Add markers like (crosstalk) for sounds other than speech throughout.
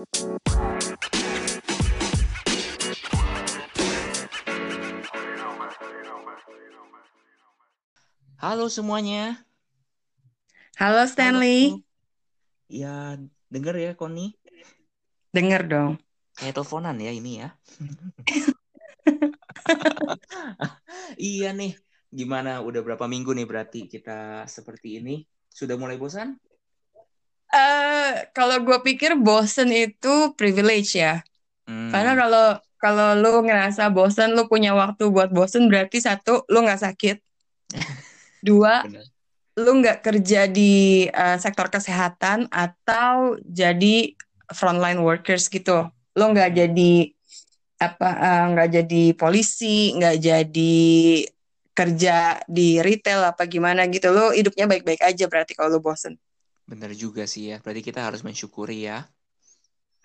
Halo semuanya. Halo Stanley. Ya, denger ya Koni. Dengar dong. Kayak teleponan ya ini ya. (laughs) iya nih. Gimana? Udah berapa minggu nih berarti kita seperti ini? Sudah mulai bosan? Eh, kalau gue pikir bosen itu privilege ya. Hmm, Karena kalau kalau lu ngerasa bosen, lu punya waktu buat bosen berarti satu, lu nggak sakit. (laughs) Dua, bener. lu nggak kerja di eh, sektor kesehatan atau jadi frontline workers gitu. Lu nggak jadi apa eh, nggak jadi polisi, nggak jadi kerja di retail apa gimana gitu. Lu hidupnya baik-baik aja berarti kalau lu bosen. Bener juga sih ya. Berarti kita harus mensyukuri ya.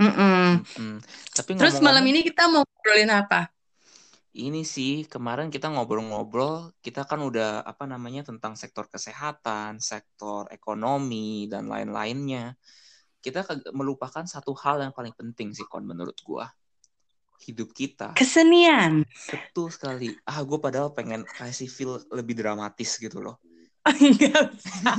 Mm-mm. Hmm. Tapi Terus malam ini kita mau ngobrolin apa? ini sih kemarin kita ngobrol-ngobrol, kita kan udah apa namanya tentang sektor kesehatan, sektor ekonomi dan lain-lainnya. Kita melupakan satu hal yang paling penting sih kon menurut gua. Hidup kita. Kesenian. Betul sekali. Ah, gue padahal pengen kasih feel lebih dramatis gitu loh. Enggak usah.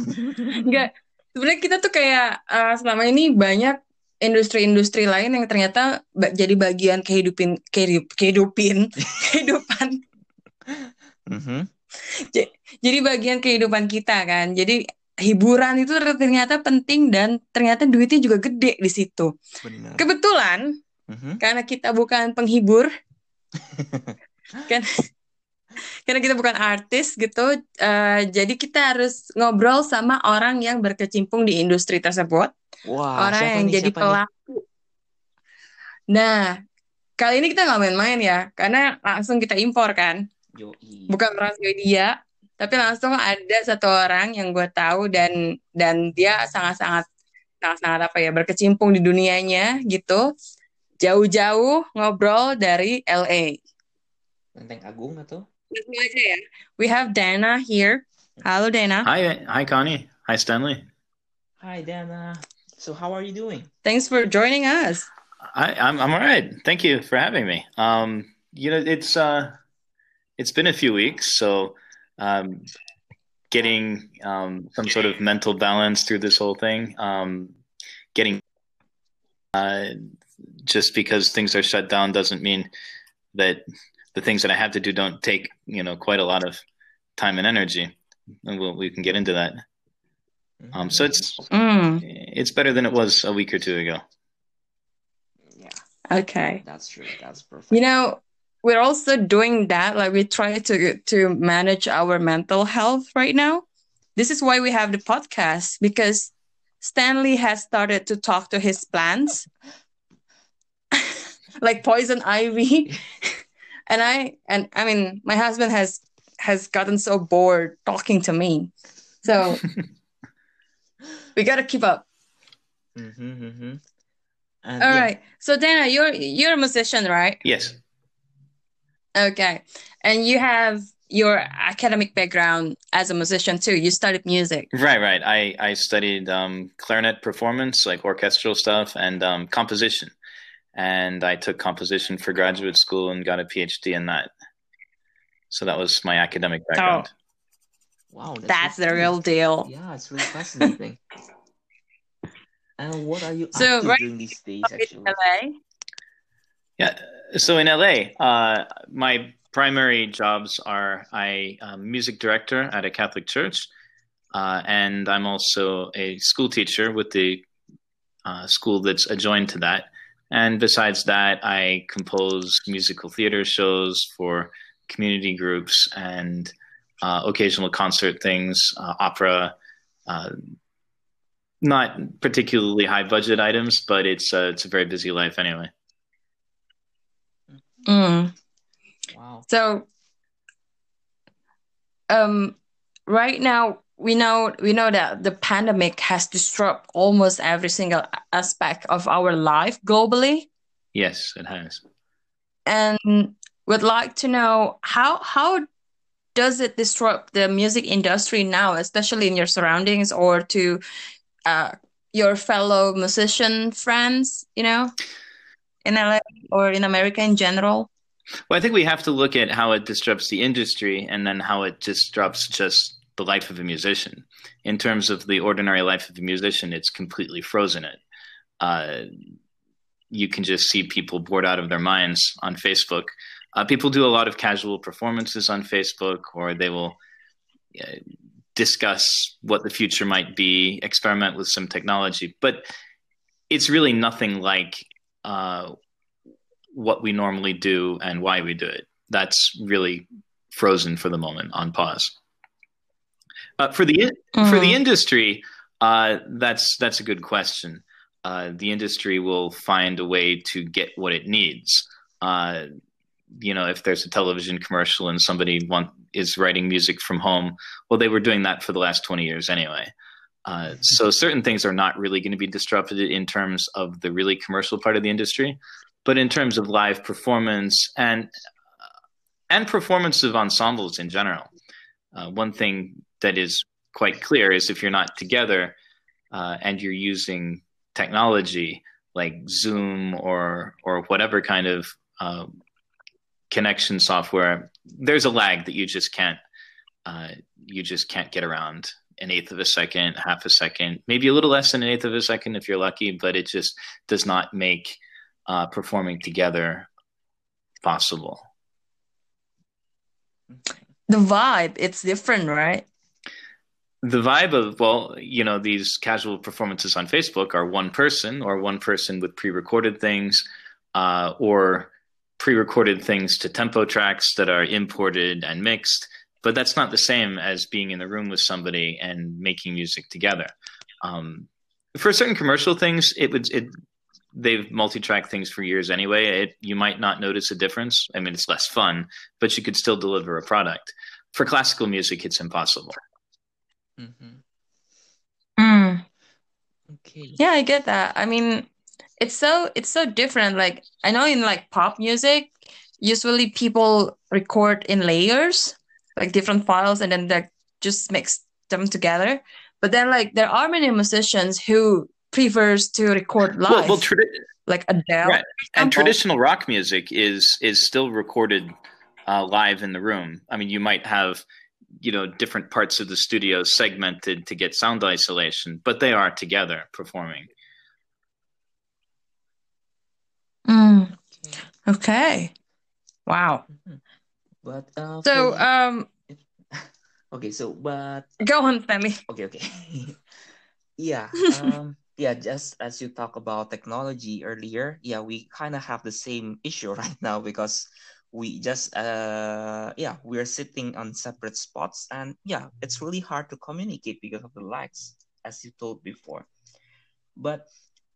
Enggak. Sebenarnya kita tuh kayak eh, selama ini banyak industri-industri lain yang ternyata ba- jadi bagian kehidupin kehidup kehidupin (laughs) kehidupan Mhm. j- jadi bagian kehidupan kita kan. Jadi hiburan itu ternyata penting dan ternyata duitnya juga gede di situ. Bener. Kebetulan Mhm. karena kita bukan penghibur (laughs) kan karena kita bukan artis gitu eh, jadi kita harus ngobrol sama orang yang berkecimpung di industri tersebut Wah, orang siapa yang nih? jadi Siapa nih? pelaku nah kali ini kita nggak main-main ya karena langsung kita impor kan Yoi. bukan merahasiai dia tapi langsung ada satu orang yang gue tahu dan dan dia sangat-sangat sangat-sangat apa ya berkecimpung di dunianya gitu jauh-jauh ngobrol dari LA Lenteng Agung atau? Langsung aja ya. We have Dana here. Hello, Dana. Hi, hi, Connie. Hi, Stanley. Hi Dana. So how are you doing? Thanks for joining us. I, I'm I'm all right. Thank you for having me. Um, you know, it's uh, it's been a few weeks, so um, getting um, some sort of mental balance through this whole thing. Um, getting uh, just because things are shut down doesn't mean that the things that I have to do don't take you know quite a lot of time and energy. And we'll, we can get into that. Um, so it's Mm, it's better than it was a week or two ago. Yeah, okay. that's true. That's perfect. You know, we're also doing that. Like we try to to manage our mental health right now. This is why we have the podcast because Stanley has started to talk to his plants, (laughs) like poison ivy, (laughs) and I and I mean my husband has has gotten so bored talking to me, so we gotta keep up. Mhm, mhm. And All yeah, right. So Dana, you're you're a musician, right? Yes. Okay. And you have your academic background as a musician too. You studied music. Right, right. I, I studied um, clarinet performance, like orchestral stuff, and um, composition. And I took composition for graduate school and got a PhD in that. So that was my academic background. wow, that's, That's the real deal. Yeah, it's really fascinating. (laughs) and what are you So, up right during these days, In actually? LA. Yeah. So in LA, uh, my primary jobs are I am music director at a Catholic church, uh, and I'm also a school teacher with the uh, school that's adjoined to that. And besides that, I compose musical theater shows for community groups and uh, occasional concert things, uh, opera. Uh, not particularly high budget items, but it's uh, it's a very busy life anyway. Mm. Wow. So, um, right now we know we know that the pandemic has disrupted almost every single aspect of our life globally, Yes, it has. and would like to know how how does it disrupt the music industry now, especially in your surroundings, or to uh, your fellow musician friends, you know, in LA or in America in general? Well, I think we have to look at how it disrupts the industry and then how it disrupts just the life of a musician. In terms of the ordinary life of a musician, it's completely frozen it. Uh, you can just see people bored out of their minds on Facebook. Uh, people do a lot of casual performances on Facebook, or they will uh, discuss what the future might be, experiment with some technology. But it's really nothing like uh, what we normally do and why we do it. That's really frozen for the moment on pause. Uh, for the mm-hmm. for the mm-hmm. industry, uh, that's that's a good question. Uh, the industry will find a way to get what it needs. Uh, you know, if there's a television commercial and somebody want, is writing music from home, well, they were doing that for the last 20 years anyway. Uh, so certain things are not really going to be disrupted in terms of the really commercial part of the industry, but in terms of live performance and and performance of ensembles in general. Uh, one thing that is quite clear is if you're not together uh, and you're using technology like Zoom or or whatever kind of uh, connection software, there's a lag that you just can't uh, you just can't get around an eighth of a second, half a second, maybe a little less than an eighth of a second if you're lucky, but it just does not make uh, performing together possible. The vibe, it's different, right? The vibe of well you know these casual performances on facebook are one person or one person with pre-recorded things uh, or pre-recorded things to tempo tracks that are imported and mixed. But that's not the same as being in the room with somebody and making music together. Um, for certain commercial things it would it they've multi-track things for years anyway. It, you might not notice a difference. I mean it's less fun but you could still deliver a product. For classical music it's impossible Mm-hmm. Mm. Okay. Yeah, I get that. I mean, it's so it's so different. Like I know in like pop music, usually people record in layers, like different files, and then they just mix them together. But then like there are many musicians who prefers to record live. Well, well tradi- like Adele. Right. And traditional rock music is is still recorded uh, live in the room. I mean, you might have you know different parts of the studio segmented to get sound isolation but they are together performing. Mm. okay. Wow. But uh, so um (laughs) okay so but go on Stanley. okay okay. (laughs) Yeah (laughs) um yeah just as you talk about technology earlier yeah we kind of have the same issue right now because we just uh yeah we're sitting on separate spots and yeah it's really hard to communicate because of the lags as you told before. But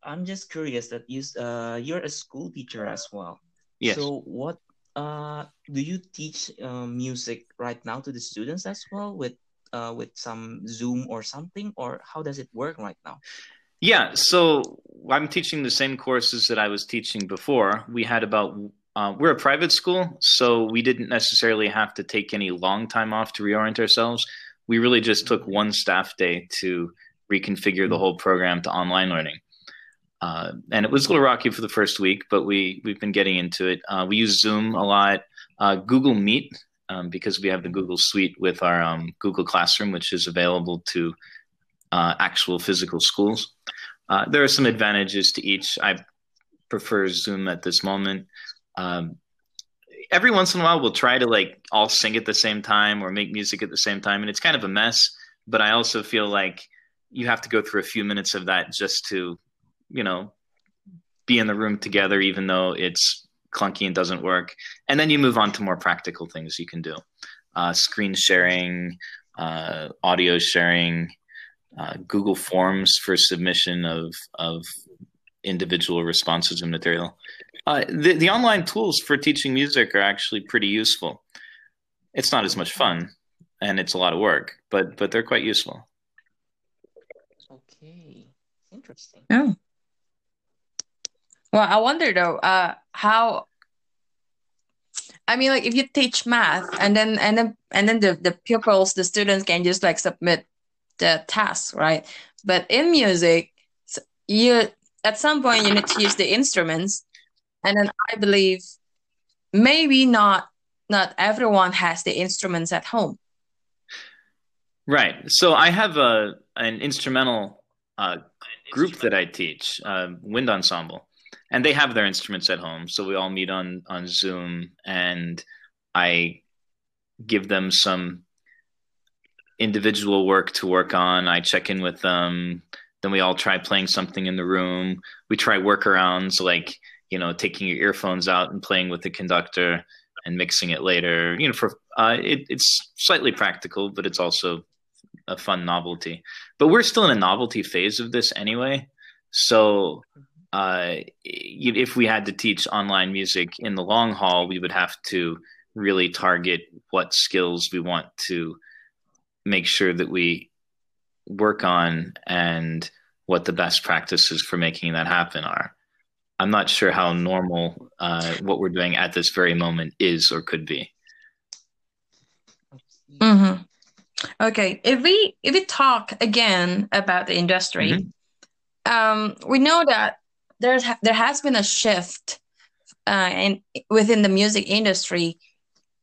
i'm just curious that you uh you're a school teacher as well. Yes. So what uh do you teach uh, music right now to the students as well with uh with some zoom or something or how does it work right now? Yeah so i'm teaching the same courses that i was teaching before. We had about uh, we're a private school, so we didn't necessarily have to take any long time off to reorient ourselves. We really just took one staff day to reconfigure the whole program to online learning. Uh, and it was a little rocky for the first week, but we we've been getting into it. Uh, we use Zoom a lot, uh, Google Meet um, because we have the Google Suite with our um, Google Classroom, which is available to uh, actual physical schools. Uh, there are some advantages to each. I prefer Zoom at this moment. Um, every once in a while, we'll try to like all sing at the same time or make music at the same time, and it's kind of a mess. But I also feel like you have to go through a few minutes of that just to, you know, be in the room together, even though it's clunky and doesn't work. And then you move on to more practical things you can do uh, screen sharing, uh, audio sharing, uh, Google Forms for submission of, of individual responses and material. Uh, the, the online tools for teaching music are actually pretty useful. It's not as much fun and it's a lot of work, but but they're quite useful. Okay, interesting. Yeah. Well, I wonder though, uh, how. I mean, like if you teach math and then and then and then the the pupils, the students can just like submit the task, right? But in music, you at some point you need to use the instruments, and then I believe maybe not not everyone has the instruments at home. Right. So I have a an instrumental uh, group that I teach, uh, wind ensemble, and they have their instruments at home. So we all meet on on Zoom, and I give them some individual work to work on. I check in with them. Then we all try playing something in the room. We try workarounds like you know taking your earphones out and playing with the conductor and mixing it later. You know, for uh, it, it's slightly practical, but it's also a fun novelty. But we're still in a novelty phase of this anyway. So uh, if we had to teach online music in the long haul, we would have to really target what skills we want to make sure that we work on and what the best practices for making that happen are. I'm not sure how normal uh, what we're doing at this very moment is or could be. Mm-hmm. Okay, if we if we talk again about the industry, mm-hmm. um, we know that there's there has been a shift uh, in within the music industry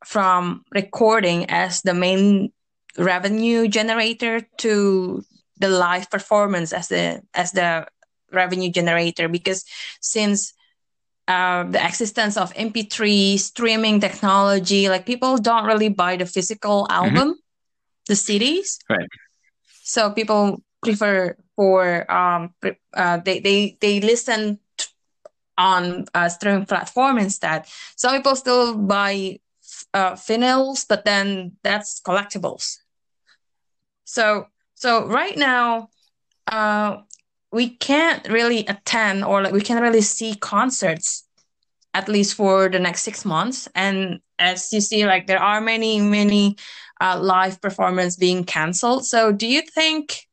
from recording as the main revenue generator to the live performance as the as the revenue generator because since uh, the existence of mp3 streaming technology like people don't really buy the physical mm-hmm. album mm-hmm the CDs. Right. So people prefer for um uh, they they they listen on a streaming platform instead. Some people still buy uh, vinyls, but then that's collectibles. So so right now, uh, we can't really attend or like we can't really see concerts at least for the next six months. And as you see, like there are many many uh, live performance being canceled. So do you think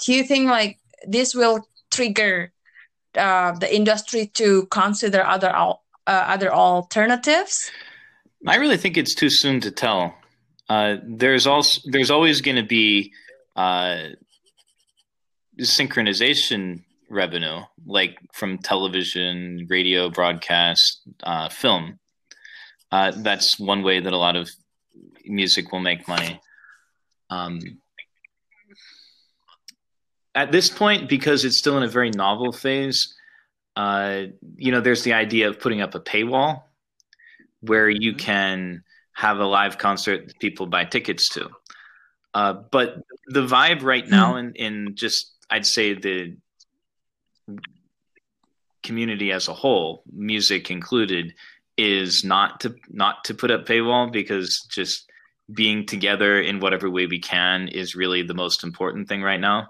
do you think like this will trigger uh, the industry to consider other uh, other alternatives? I really think it's too soon to tell. Uh, there's also there's always going to be uh, synchronization revenue, like from television, radio, broadcast, uh, film. Uh, that's one way that a lot of music will make money. Um, at this point, because it's still in a very novel phase, uh, you know, there's the idea of putting up a paywall where you mm-hmm. can have a live concert that people buy tickets to. Uh, but the vibe right now, in, in just I'd say the community as a whole, music included, is not to not to put up paywall because just being together in whatever way we can is really the most important thing right now.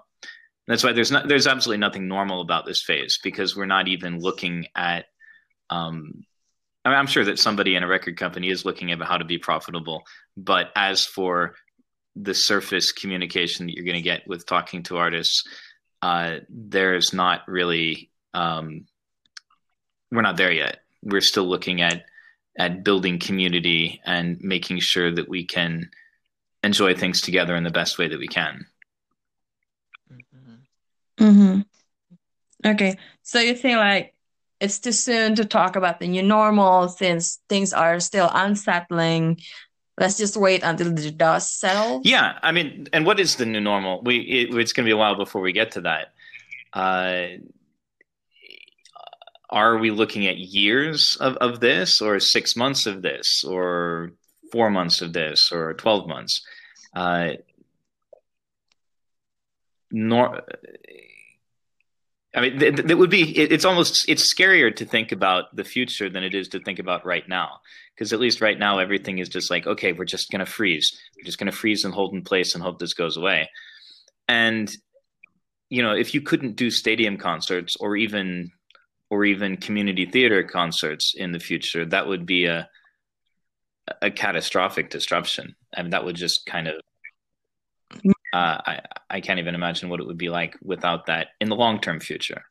That's why there's not there's absolutely nothing normal about this phase because we're not even looking at. Um, I mean, I'm sure that somebody in a record company is looking at how to be profitable, but as for the surface communication that you're going to get with talking to artists, uh, there's not really. Um, we're not there yet. We're still looking at at building community and making sure that we can enjoy things together in the best way that we can. Mm-hmm. Okay, so you think like it's too soon to talk about the new normal since things are still unsettling. Let's just wait until the dust settles. Yeah, I mean, and what is the new normal? We it, it's going to be a while before we get to that. Uh, are we looking at years of, of this or six months of this or four months of this or 12 months uh, nor i mean that th- would be it, it's almost it's scarier to think about the future than it is to think about right now. Because at least right now everything is just like okay we're just going to freeze. We're just going to freeze and hold in place and hope this goes away. And you know if you couldn't do stadium concerts or even or even community theater concerts in the future, that would be a a catastrophic disruption. I mean, that would just kind of uh, I I can't even imagine what it would be like without that in the long term future.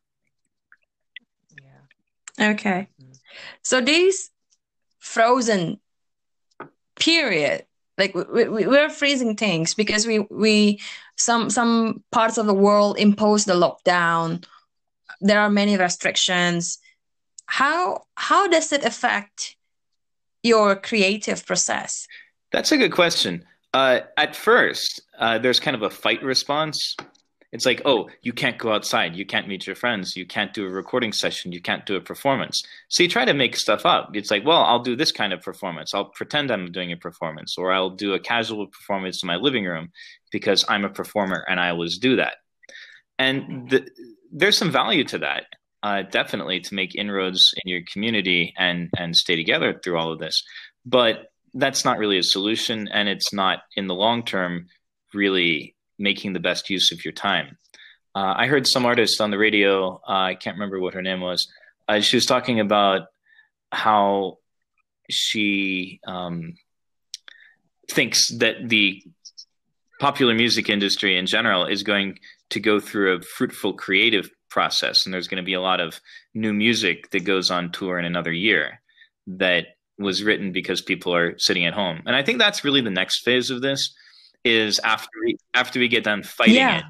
Yeah. Okay. So these frozen period, like we, we, we're freezing things because we we some some parts of the world impose the lockdown there are many restrictions. How how does it affect your creative process? That's a good question. Uh, at first, uh, there's kind of a fight response. It's like, oh, you can't go outside, you can't meet your friends, you can't do a recording session, you can't do a performance. So you try to make stuff up. It's like, well, I'll do this kind of performance. I'll pretend I'm doing a performance, or I'll do a casual performance in my living room because I'm a performer and I always do that. And the, there's some value to that, uh, definitely, to make inroads in your community and and stay together through all of this. But that's not really a solution, and it's not in the long term really making the best use of your time. Uh, I heard some artist on the radio. Uh, I can't remember what her name was. Uh, she was talking about how she um, thinks that the popular music industry in general is going to go through a fruitful creative process, and there's going to be a lot of new music that goes on tour in another year that was written because people are sitting at home. And I think that's really the next phase of this is after we, after we get done fighting yeah. it,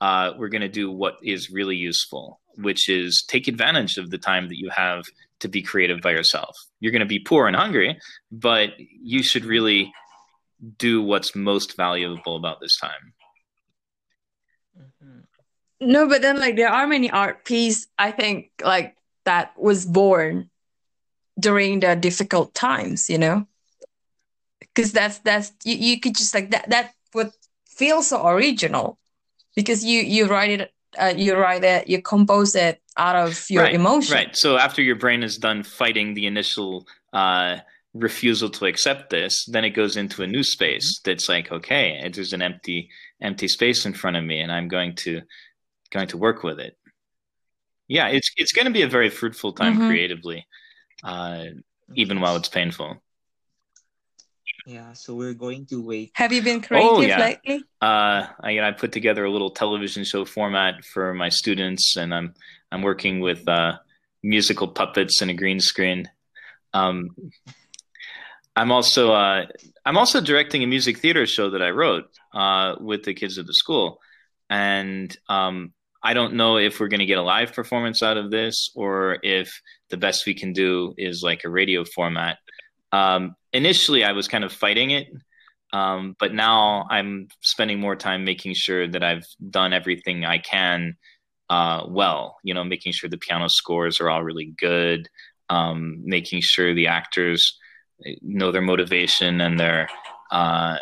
uh, we're going to do what is really useful, which is take advantage of the time that you have to be creative by yourself. You're going to be poor and hungry, but you should really do what's most valuable about this time. Mm-hmm. No, but then like there are many art pieces I think like that was born during the difficult times, you know? Because that's that's you, you could just like that that would feel so original because you you write it uh, you write it you compose it out of your right, emotion right so after your brain is done fighting the initial uh, refusal to accept this then it goes into a new space mm-hmm. that's like okay there's an empty empty space in front of me and i'm going to going to work with it yeah it's it's going to be a very fruitful time mm-hmm. creatively uh, even while it's painful yeah, so we're going to wait. Have you been creative oh, yeah. lately? Uh, I, I put together a little television show format for my students, and I'm I'm working with uh, musical puppets and a green screen. Um, I'm also uh, I'm also directing a music theater show that I wrote uh, with the kids at the school, and um, I don't know if we're going to get a live performance out of this or if the best we can do is like a radio format. Um, initially, I was kind of fighting it, um, but now I'm spending more time making sure that I've done everything I can uh, well. You know, making sure the piano scores are all really good, um, making sure the actors know their motivation and their uh,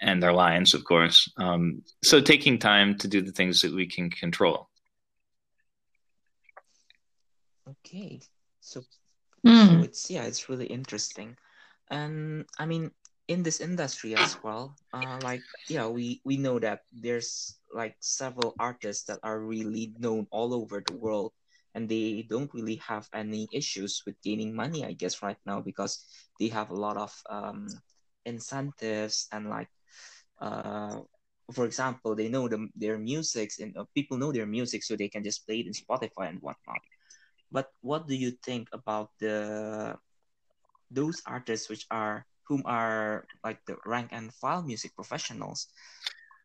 and their lines, of course. Um, so taking time to do the things that we can control. Okay, so Mm. So it's yeah, it's really interesting, and I mean in this industry as well, uh, like yeah, we we know that there's like several artists that are really known all over the world, and they don't really have any issues with gaining money, I guess, right now because they have a lot of um, incentives and like. Uh, for example, they know the, their music and uh, people know their music, so they can just play it in Spotify and whatnot. But what do you think about the those artists which are whom are like the rank and file music professionals?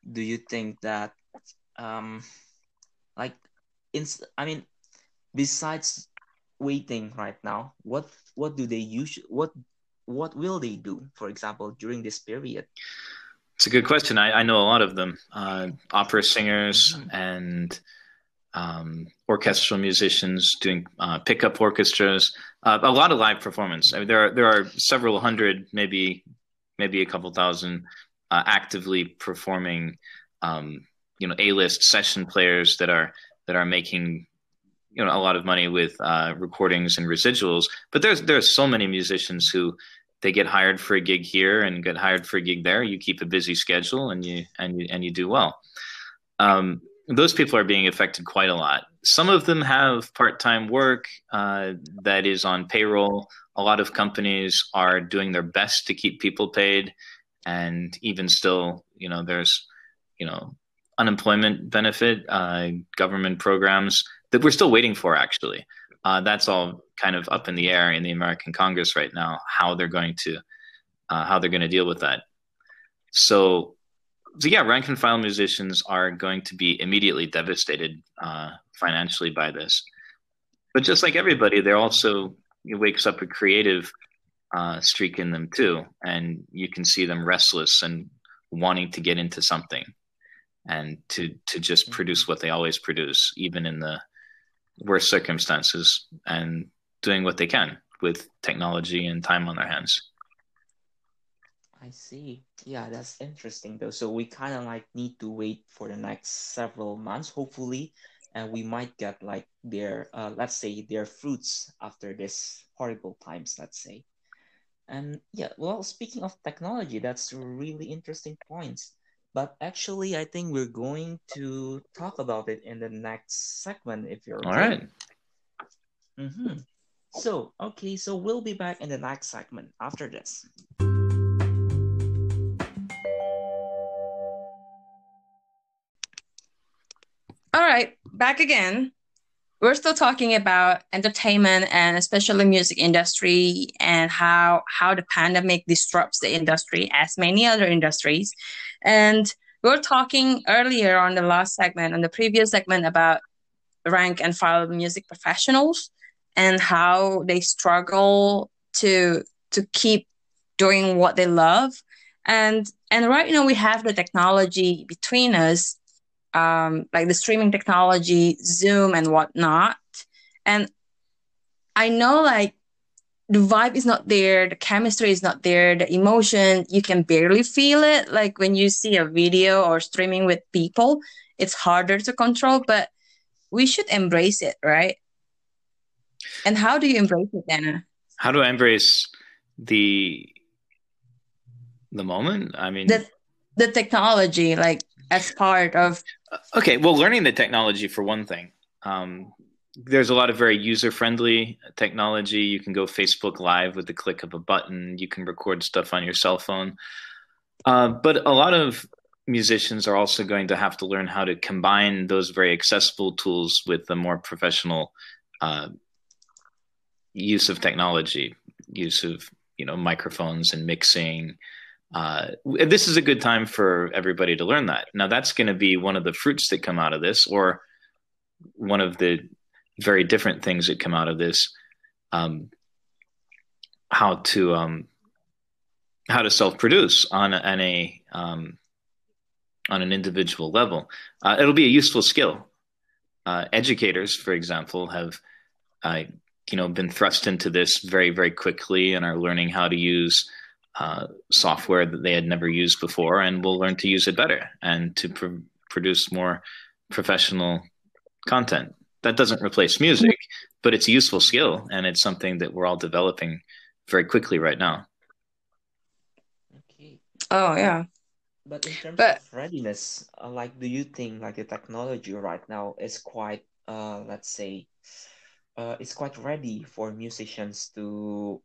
Do you think that um like in I mean besides waiting right now, what what do they use what what will they do, for example, during this period? It's a good question. I, I know a lot of them, uh, opera singers mm-hmm. and um, orchestral musicians doing uh, pickup orchestras, uh, a lot of live performance. I mean, there are there are several hundred, maybe maybe a couple thousand, uh, actively performing, um, you know, A-list session players that are that are making you know a lot of money with uh, recordings and residuals. But there's there's so many musicians who they get hired for a gig here and get hired for a gig there. You keep a busy schedule and you and you and you do well. Um, those people are being affected quite a lot. Some of them have part time work uh, that is on payroll. A lot of companies are doing their best to keep people paid. And even still, you know, there's, you know, unemployment benefit, uh, government programs that we're still waiting for, actually. Uh, that's all kind of up in the air in the American Congress right now, how they're going to, uh, how they're going to deal with that. So so yeah, rank and file musicians are going to be immediately devastated uh, financially by this. But just like everybody, they're also it wakes up a creative uh, streak in them too, and you can see them restless and wanting to get into something, and to to just produce what they always produce, even in the worst circumstances, and doing what they can with technology and time on their hands. I see. Yeah, that's interesting though. So we kind of like need to wait for the next several months, hopefully, and we might get like their, uh, let's say, their fruits after this horrible times, let's say. And yeah, well, speaking of technology, that's really interesting points. But actually, I think we're going to talk about it in the next segment if you're okay. All right. Mm-hmm. So, okay, so we'll be back in the next segment after this. All right, back again. We're still talking about entertainment and especially music industry and how how the pandemic disrupts the industry as many other industries. And we were talking earlier on the last segment, on the previous segment about rank and file music professionals and how they struggle to to keep doing what they love. And and right now we have the technology between us um, like the streaming technology, Zoom and whatnot. And I know like the vibe is not there, the chemistry is not there, the emotion, you can barely feel it. Like when you see a video or streaming with people, it's harder to control, but we should embrace it, right? And how do you embrace it, Dana? How do I embrace the the moment? I mean the the technology, like as part of okay well learning the technology for one thing um, there's a lot of very user friendly technology. You can go facebook live with the click of a button. You can record stuff on your cell phone. Uh, but a lot of musicians are also going to have to learn how to combine those very accessible tools with the more professional uh, use of technology use of you know microphones and mixing uh, this is a good time for everybody to learn that. Now, that's going to be one of the fruits that come out of this, or one of the very different things that come out of this. Um, how to um, how to self produce on a, on a um, on an individual level. Uh, it'll be a useful skill. Uh, educators, for example, have uh, you know been thrust into this very very quickly and are learning how to use uh, software that they had never used before and will learn to use it better and to pr- produce more professional content. That doesn't replace music, but it's a useful skill and it's something that we're all developing very quickly right now. Okay. oh yeah. But in terms But of readiness, uh, like, do you think like the technology right now is quite, uh, let's say, uh, it's quite ready for musicians to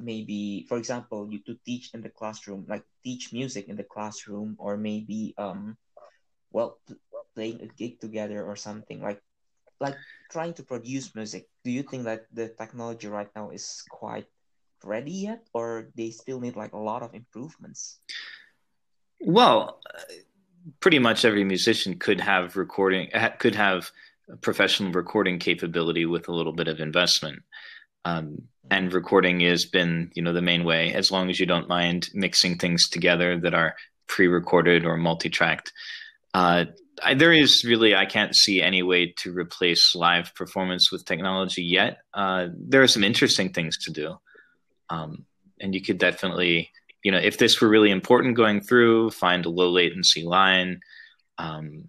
maybe for example you to teach in the classroom like teach music in the classroom or maybe um well playing a gig together or something like like trying to produce music. Do you think that the technology right now is quite ready yet or they still need like a lot of improvements? Well pretty much every musician could have recording could have professional recording capability with a little bit of investment um, and recording has been you know the main way. As long as you don't mind mixing things together that are pre-recorded or multi-tracked. Uh, I, there is really i can't see any way to replace live performance with technology yet. Uh, there are some interesting things to do. Um, and you could definitely you know if this were really important going through find a low latency line. Um,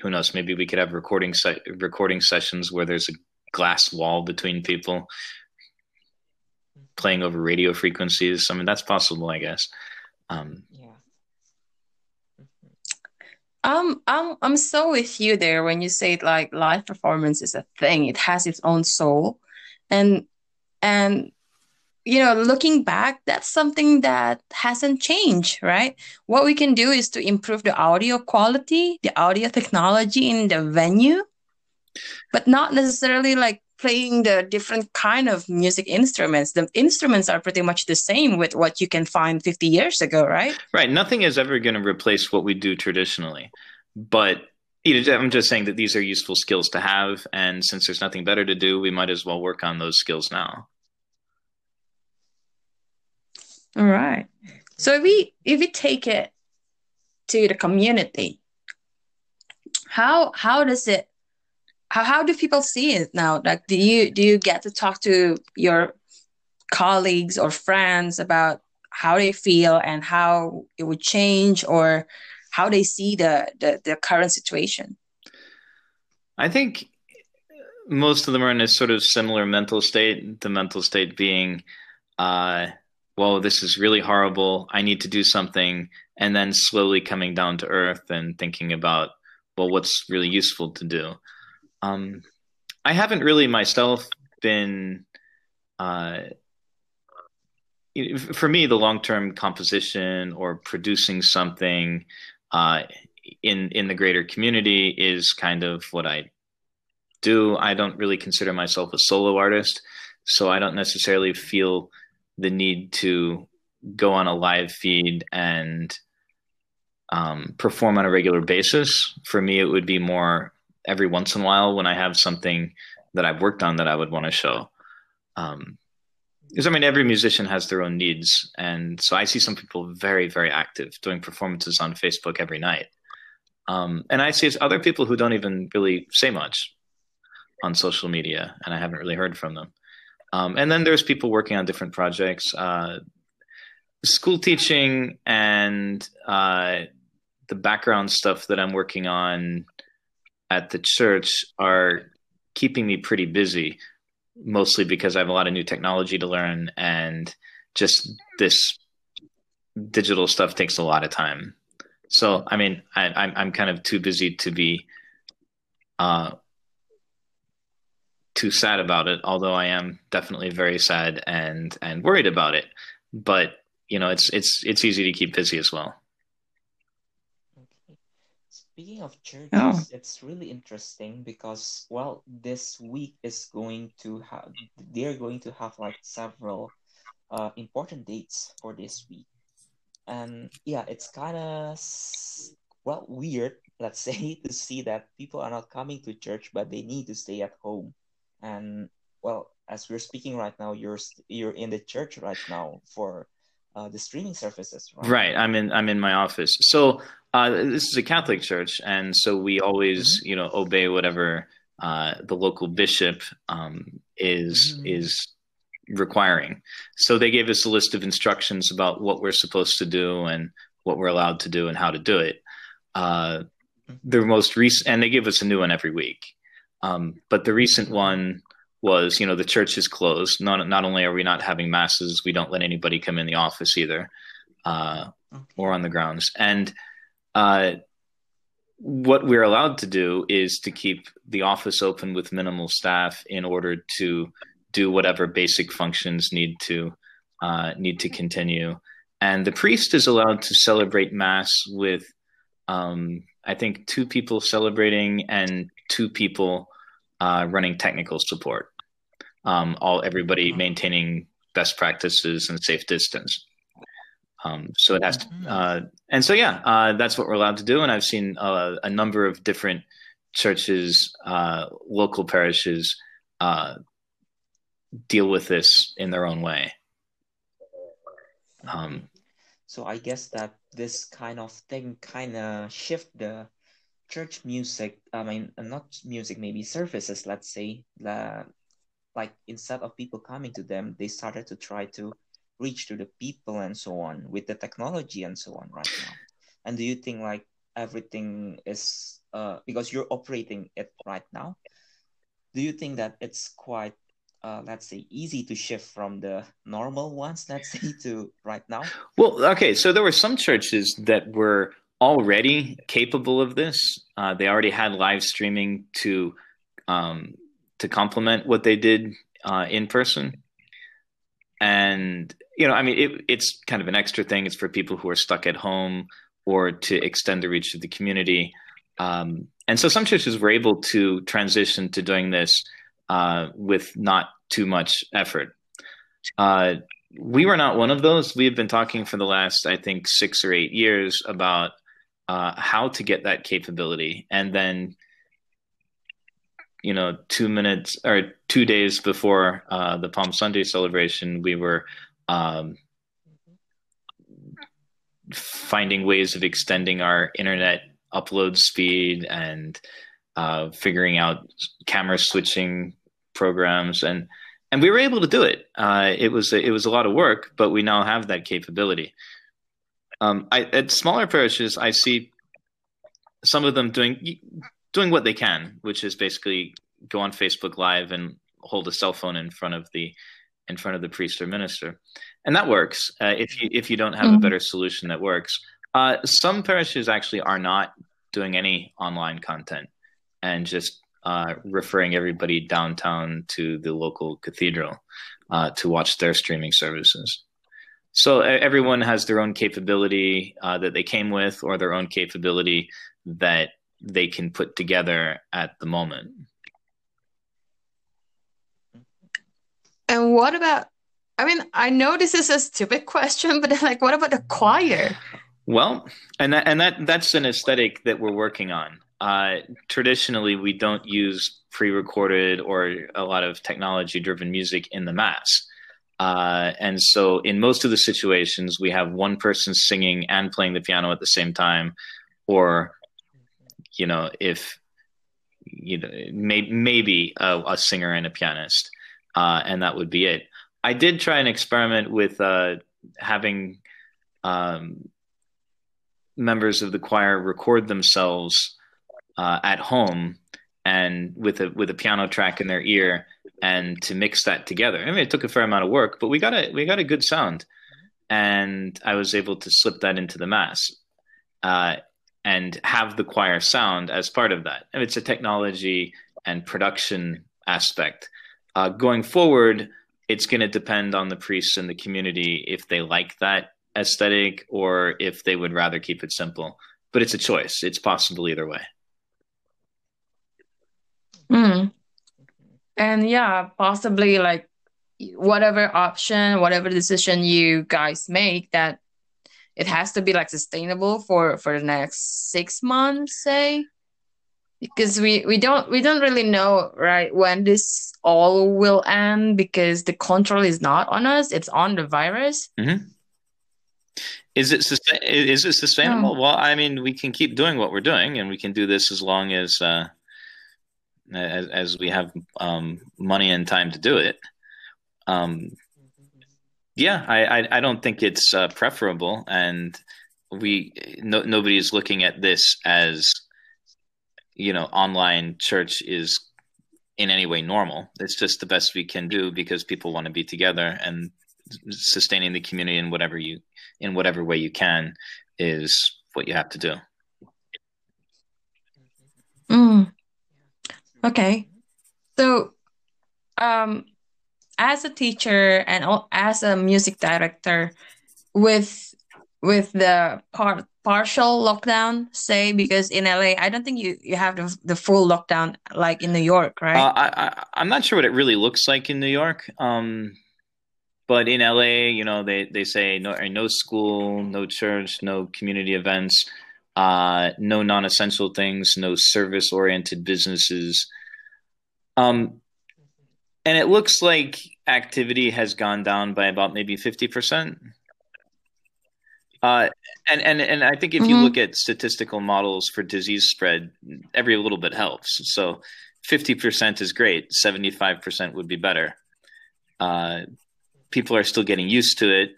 who knows? Maybe we could have recording se- recording sessions where there's a glass wall between people playing over radio frequencies. I mean, that's possible, I guess. Um, yeah um I'm I'm so with you there when you say like live performance is a thing. It has its own soul. And and you know, looking back, that's something that hasn't changed, right? What we can do is to improve the audio quality, the audio technology in the venue, but not necessarily like playing the different kind of music instruments. The instruments are pretty much the same with what you can find 50 years ago, right? Right. Nothing is ever going to replace what we do traditionally. But you know, I'm just saying that these are useful skills to have. And since there's nothing better to do, we might as well work on those skills now. All right. So if we if we take it to the community, how how does it how how do people see it now? Like do you do you get to talk to your colleagues or friends about how they feel and how it would change or how they see the the, the current situation? I think most of them are in a sort of similar mental state. The mental state being, uh, well, this is really horrible. I need to do something. And then slowly coming down to earth and thinking about, well, what's really useful to do. Um, I haven't really myself been, uh, for me, the long term composition or producing something uh, in in the greater community is kind of what I do. I don't really consider myself a solo artist, so I don't necessarily feel the need to go on a live feed and um, perform on a regular basis. For me, it would be more every once in a while when I have something that I've worked on that I would want to show. Um, because I mean, every musician has their own needs, and so I see some people very, very active doing performances on Facebook every night, um, and I see other people who don't even really say much on social media, and I haven't really heard from them. Um, and then there's people working on different projects, uh, school teaching, and uh, the background stuff that I'm working on at the church are keeping me pretty busy, mostly because I have a lot of new technology to learn, and just this digital stuff takes a lot of time. So, I mean, I, am I'm, I'm kind of too busy to be uh, too sad about it, although I am definitely very sad and and worried about it. But you know, it's it's it's easy to keep busy as well. Speaking of churches, Oh. it's really interesting because well, this week is going to have they're going to have like several uh, important dates for this week, and yeah, it's kind of well weird, let's (laughs) say, to see that people are not coming to church, but they need to stay at home and well as we're speaking right now you're you're in the church right now for uh, the streaming services right? right i'm in i'm in my office so uh, this is a catholic church and so we always mm-hmm. you know obey whatever uh, the local bishop um, is mm-hmm. is requiring so they gave us a list of instructions about what we're supposed to do and what we're allowed to do and how to do it uh, mm-hmm. the most recent and they give us a new one every week um, but the recent one was, you know, the church is closed. Not not only are we not having masses, we don't let anybody come in the office either, uh, okay. or on the grounds. And uh, what we're allowed to do is to keep the office open with minimal staff in order to do whatever basic functions need to uh, need to continue. And the priest is allowed to celebrate mass with um, I think two people celebrating and two people uh, running technical support. Um, all everybody maintaining best practices and safe distance. Um, so it has to, mm-hmm. uh, and so yeah, uh, that's what we're allowed to do. And I've seen uh, a number of different churches, uh, local parishes, uh, deal with this in their own way. Um, so I guess that this kind of thing kind of shift the church music. I mean, uh, not music, maybe services. Let's say like instead of people coming to them, they started to try to reach to the people and so on with the technology and so on right now. And do you think like everything is uh because you're operating it right now? Do you think that it's quite uh, let's say easy to shift from the normal ones let's (laughs) say to right now well okay so there were some churches that were already capable of this uh, they already had live streaming to um, to complement what they did uh, in person and you know i mean it, it's kind of an extra thing it's for people who are stuck at home or to extend the reach of the community um, and so some churches were able to transition to doing this uh, with not too much effort. Uh, we were not one of those. We have been talking for the last, I think, six or eight years about uh, how to get that capability, and then you know, two minutes or two days before uh, the Palm Sunday celebration, we were um, finding ways of extending our internet upload speed and uh, figuring out camera switching programs and and we were able to do it. Uh, it was it was a lot of work, but we now have that capability. Um, I, at smaller parishes, I see some of them doing doing what they can, which is basically go on Facebook Live and hold a cell phone in front of the in front of the priest or minister, and that works. Uh, if you if you don't have mm-hmm. a better solution that works, uh, some parishes actually are not doing any online content and just uh, referring everybody downtown to the local cathedral uh, to watch their streaming services. So everyone has their own capability uh, that they came with, or their own capability that they can put together at the moment. And what about? I mean, I know this is a stupid question, but (laughs) like, what about the choir? Well, and that, and that that's an aesthetic that we're working on. Uh, traditionally, we don't use pre-recorded or a lot of technology-driven music in the mass. Uh, and so, in most of the situations, we have one person singing and playing the piano at the same time, or, you know, if you know, may, maybe a, a singer and a pianist uh, and that would be it. I did try an experiment with uh, having um, members of the choir record themselves uh, at home and with a with a piano track in their ear and to mix that together. I mean, it took a fair amount of work, but we got a we got a good sound, and I was able to slip that into the mass. Uh, and have the choir sound as part of that. It's a technology and production aspect. Uh, going forward, it's going to depend on the priests and the community if they like that aesthetic or if they would rather keep it simple. But it's a choice. It's possible either way. Mm. And yeah, possibly like whatever option, whatever decision you guys make, that it has to be like sustainable for for the next six months, say? Because we we don't we don't really know right when this all will end because the control is not on us it's on the virus. Mm-hmm. is it is it sustainable? Well i mean we can keep doing what we're doing and we can do this as long as uh as, as we have um money and time to do it um yeah i i, I don't think it's uh, preferable and we no, nobody's looking at this as you know online church is in any way normal. It's just the best we can do because people want to be together and sustaining the community in whatever you in whatever way you can is what you have to do. Mm. Okay. So um as a teacher and as a music director with with the part partial lockdown, say, because in LA, I don't think you, you have the, the full lockdown like in New York, right? Uh, I, I, am not sure what it really looks like in New York. Um, but in LA, you know, they, they say no, no school, no church, no community events, uh, no non essential things, no service oriented businesses. Um, and it looks like activity has gone down by about maybe 50%. Uh, and and and I think if mm-hmm. you look at statistical models for disease spread, every little bit helps. So, fifty percent is great. Seventy five percent would be better. Uh, people are still getting used to it.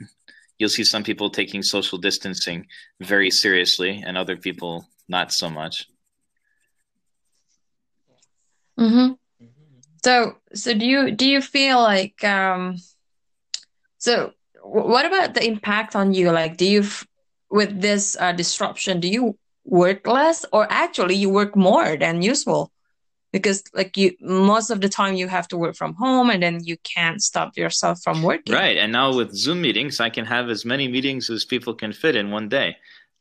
You'll see some people taking social distancing very seriously, and other people not so much. Hmm. So, so do you do you feel like um, so what about the impact on you like do you with this uh, disruption do you work less or actually you work more than usual because like you most of the time you have to work from home and then you can't stop yourself from working right and now with zoom meetings i can have as many meetings as people can fit in one day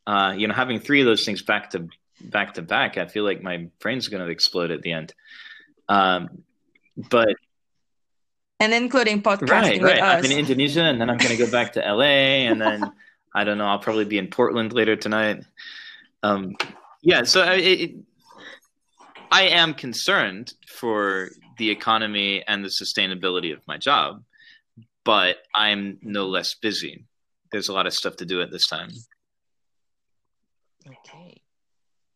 uh, you know having three of those things back to back to back i feel like my brain's going to explode at the end um, but and including podcasting right, right. I'm in Indonesia, and then I'm going to go back to LA, (laughs) and then I don't know. I'll probably be in Portland later tonight. Um, yeah, so I, it, I am concerned for the economy and the sustainability of my job, but I'm no less busy. There's a lot of stuff to do at this time. Okay.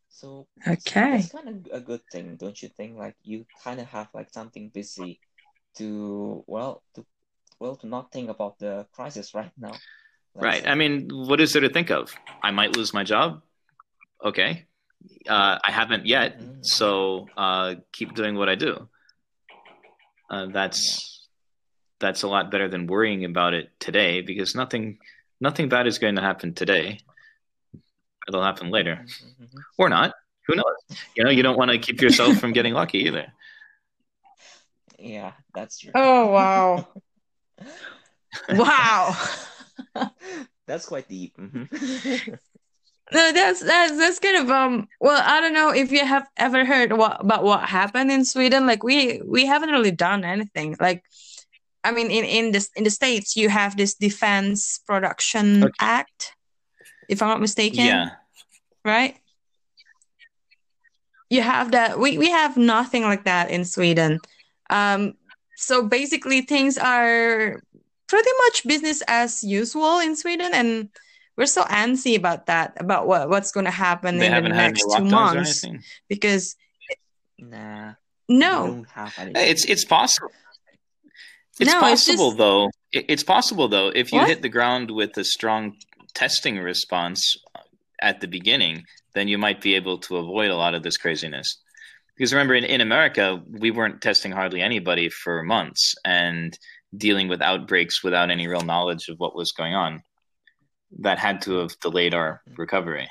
So Okay. it's kind of a good thing, don't you think? Like you kind of have like something busy to well to well to not think about the crisis right now. let's Right. say. I mean, what is there to think of? I might lose my job. Okay. Uh, I haven't yet, Mhm. so uh, keep doing what I do. Uh, that's that's a lot better than worrying about it today because nothing nothing bad is going to happen today. It'll happen later Mhm, mhm. or not. Who knows? You know, you don't want to keep yourself from getting lucky either. Yeah, that's true. Oh wow. (laughs) wow. That's quite deep. mhm. (laughs) No, that's that's that's kind of um. Well, I don't know if you have ever heard what about what happened in Sweden. Like we we haven't really done anything. Like, I mean, in in this in the states, you have this Defense Production Okay. Act, if I'm not mistaken. Yeah. right? You have that. We we have nothing like that in Sweden. Um, so basically, things are pretty much business as usual in Sweden, and we're so antsy about that, about what what's going to happen They in the haven't had any next two months, because Nah, no, don't have any. Hey, It's it's possible. It's No, it's possible just- though. It's possible though if you What? hit the ground with a strong testing response at the beginning, then you might be able to avoid a lot of this craziness. Because remember, in, in America, we weren't testing hardly anybody for months and dealing with outbreaks without any real knowledge of what was going on. That had to have delayed our recovery.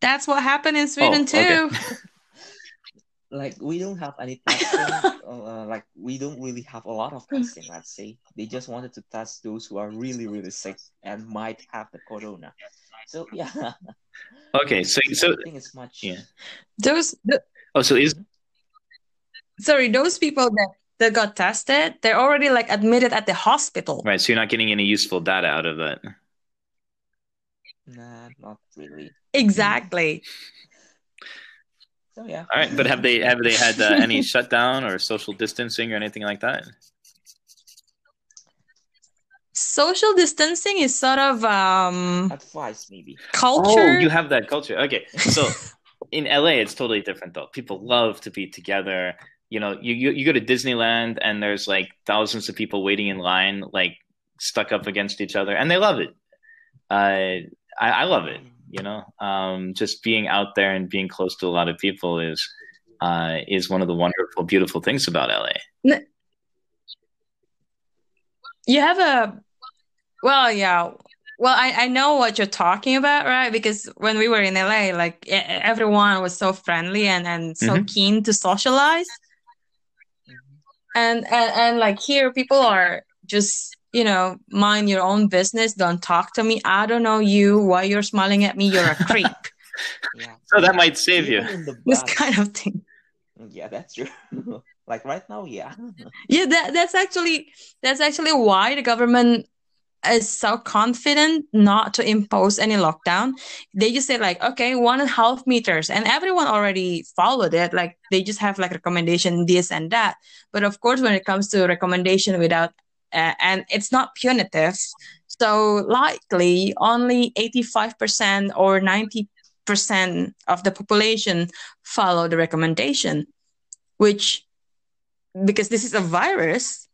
that's what happened in Sweden Oh, okay. too. (laughs) like we don't have any testing (laughs) uh, like we don't really have a lot of testing let's say they just wanted to test those who are really really sick and might have the corona so (laughs) yeah Okay, so so i think it's much Yeah. Those, the, oh, so is sorry, those people that that got tested, they're already like admitted at the hospital. right. So you're not getting any useful data out of it. nah not really Exactly. so yeah All right, but have they have they had uh, (laughs) any shutdown or social distancing or anything like that? social distancing is sort of um advice maybe culture Oh, you have that culture. Okay, so (laughs) in LA, it's totally different though. People love to be together. You know, you, you you go to Disneyland and there's like thousands of people waiting in line, like stuck up against each other, and they love it. Uh, I, I love it. You know, um, just being out there and being close to a lot of people is uh, is one of the wonderful, beautiful things about LA. you have a well yeah well I, I know what you're talking about right because when we were in la like everyone was so friendly and and so Mhm. keen to socialize. And, and and like here people are just you know mind your own business. Don't talk to me. I don't know you. Why you're smiling at me? You're a creep. (laughs) Yeah. (laughs) So that might save you. Even in the (laughs) this kind of thing. Yeah that's true. Like right now yeah. Yeah, that that's actually that's actually why the government is so confident not to impose any lockdown. They just say like, okay, one and a half meters, and everyone already followed it. Like they just have like recommendation this and that. But of course, when it comes to recommendation without uh, and it's not punitive, so likely only eighty five percent or ninety percent of the population follow the recommendation, which because this is a virus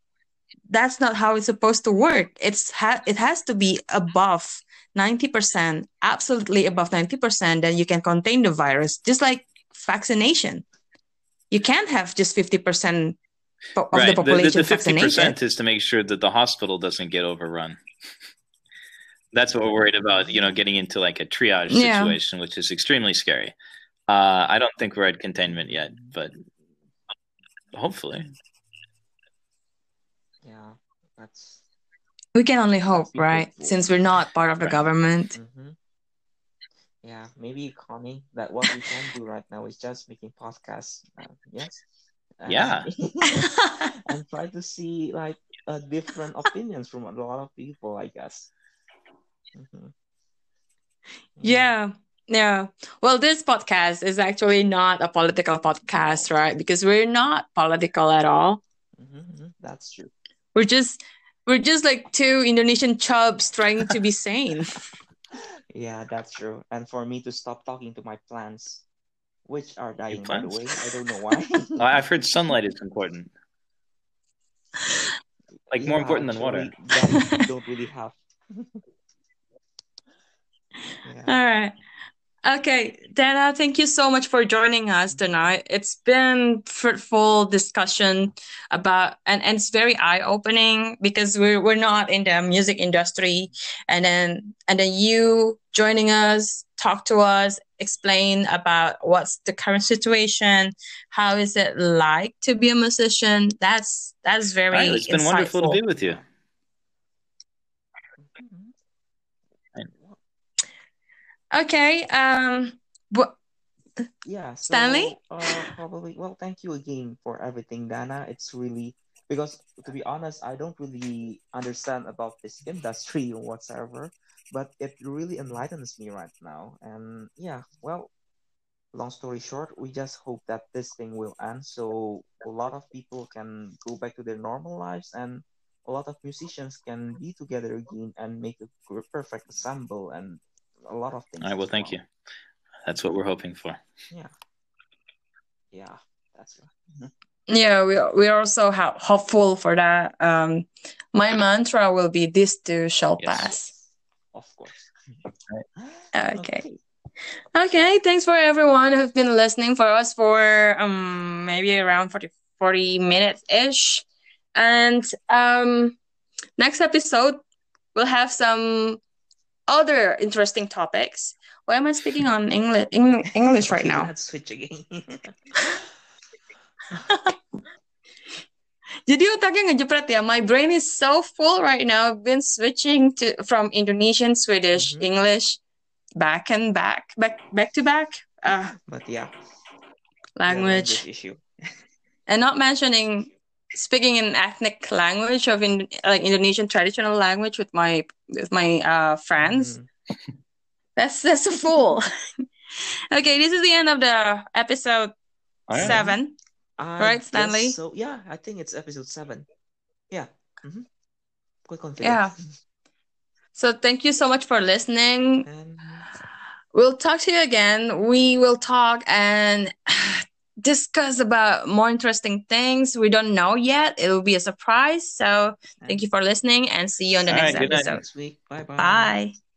that's not how it's supposed to work it's ha- it has to be above 90% absolutely above 90% then you can contain the virus just like vaccination you can't have just 50% po- of the right. The, the, population the 50% is to make sure that the hospital doesn't get overrun. (laughs) That's what we're worried about, you know, getting into like a triage Yeah. situation, which is extremely scary. Uh, I don't think we're at containment yet, but hopefully. Yeah that's we can only hope right hopeful. since we're not part of the Right. government Mhm. yeah, maybe Connie, that what we can do right now is just making podcasts. Uh, yes. And- Yeah. (laughs) (laughs) and try to see like uh, different opinions from a lot of people, I guess. Mhm. Yeah. Yeah. Well, this podcast is actually not a political podcast, right? Because we're not political at all. Mhm, mhm, That's true. We're just we're just like two Indonesian chubs trying to be sane. (laughs) Yeah, that's true. And for me to stop talking to my plants, which are dying, by the way. I don't know (laughs) why. Oh, I've heard sunlight is important. Like more important than water. that (laughs) don't really have. Yeah. All right. Okay, Dana, thank you so much for joining us tonight. It's been fruitful discussion about and, and it's very eye-opening because we're we're not in the music industry and then and then you joining us, talk to us, explain about what's the current situation, how is it like to be a musician. That's that's very right, it's been wonderful to be with you. Okay, um wh- Yeah, Stanley? uh, probably, well, thank you again for everything, Dana. It's really because to be honest, I don't really understand about this industry (laughs) whatsoever, but it really enlightens me right now. And yeah, well, long story short, we just hope that this thing will end so a lot of people can go back to their normal lives and a lot of musicians can be together again and make a perfect ensemble and a lot of things All right, well, as thank you. That's what we're hoping for. Yeah, Yeah. that's right. Yeah, we we're also ho- hopeful for that. Um, my mantra will be this too shall Yes. pass. Of course. (laughs) Okay. Okay, thanks for everyone who's been listening for us for um maybe around 40, 40 minutes ish. And um next episode we'll have some other interesting topics. Why am I speaking on English English right now? Let's (laughs) switch again. (laughs) Jadi otaknya ngejepret ya. My brain is so full right now. I've been switching to from Indonesian, Swedish, Mhm. English, back and back, back back to back. Uh, but yeah, language. issue. and not mentioning speaking an ethnic language of in, like Indonesian traditional language with my with my uh, friends. Mhm. (laughs) That's that's a fool. (laughs) okay, this is the end of the episode All right. seven. I Right, guess Stanley? So yeah, I think it's episode seven. Yeah. Mm-hmm. Quite confident. Yeah. So thank you so much for listening. And We'll talk to you again. We will talk and (sighs) (laughs) discuss about more interesting things we don't know yet. It will be a surprise. So thank you for listening and see you on the All next right, episode. Bye bye. Bye.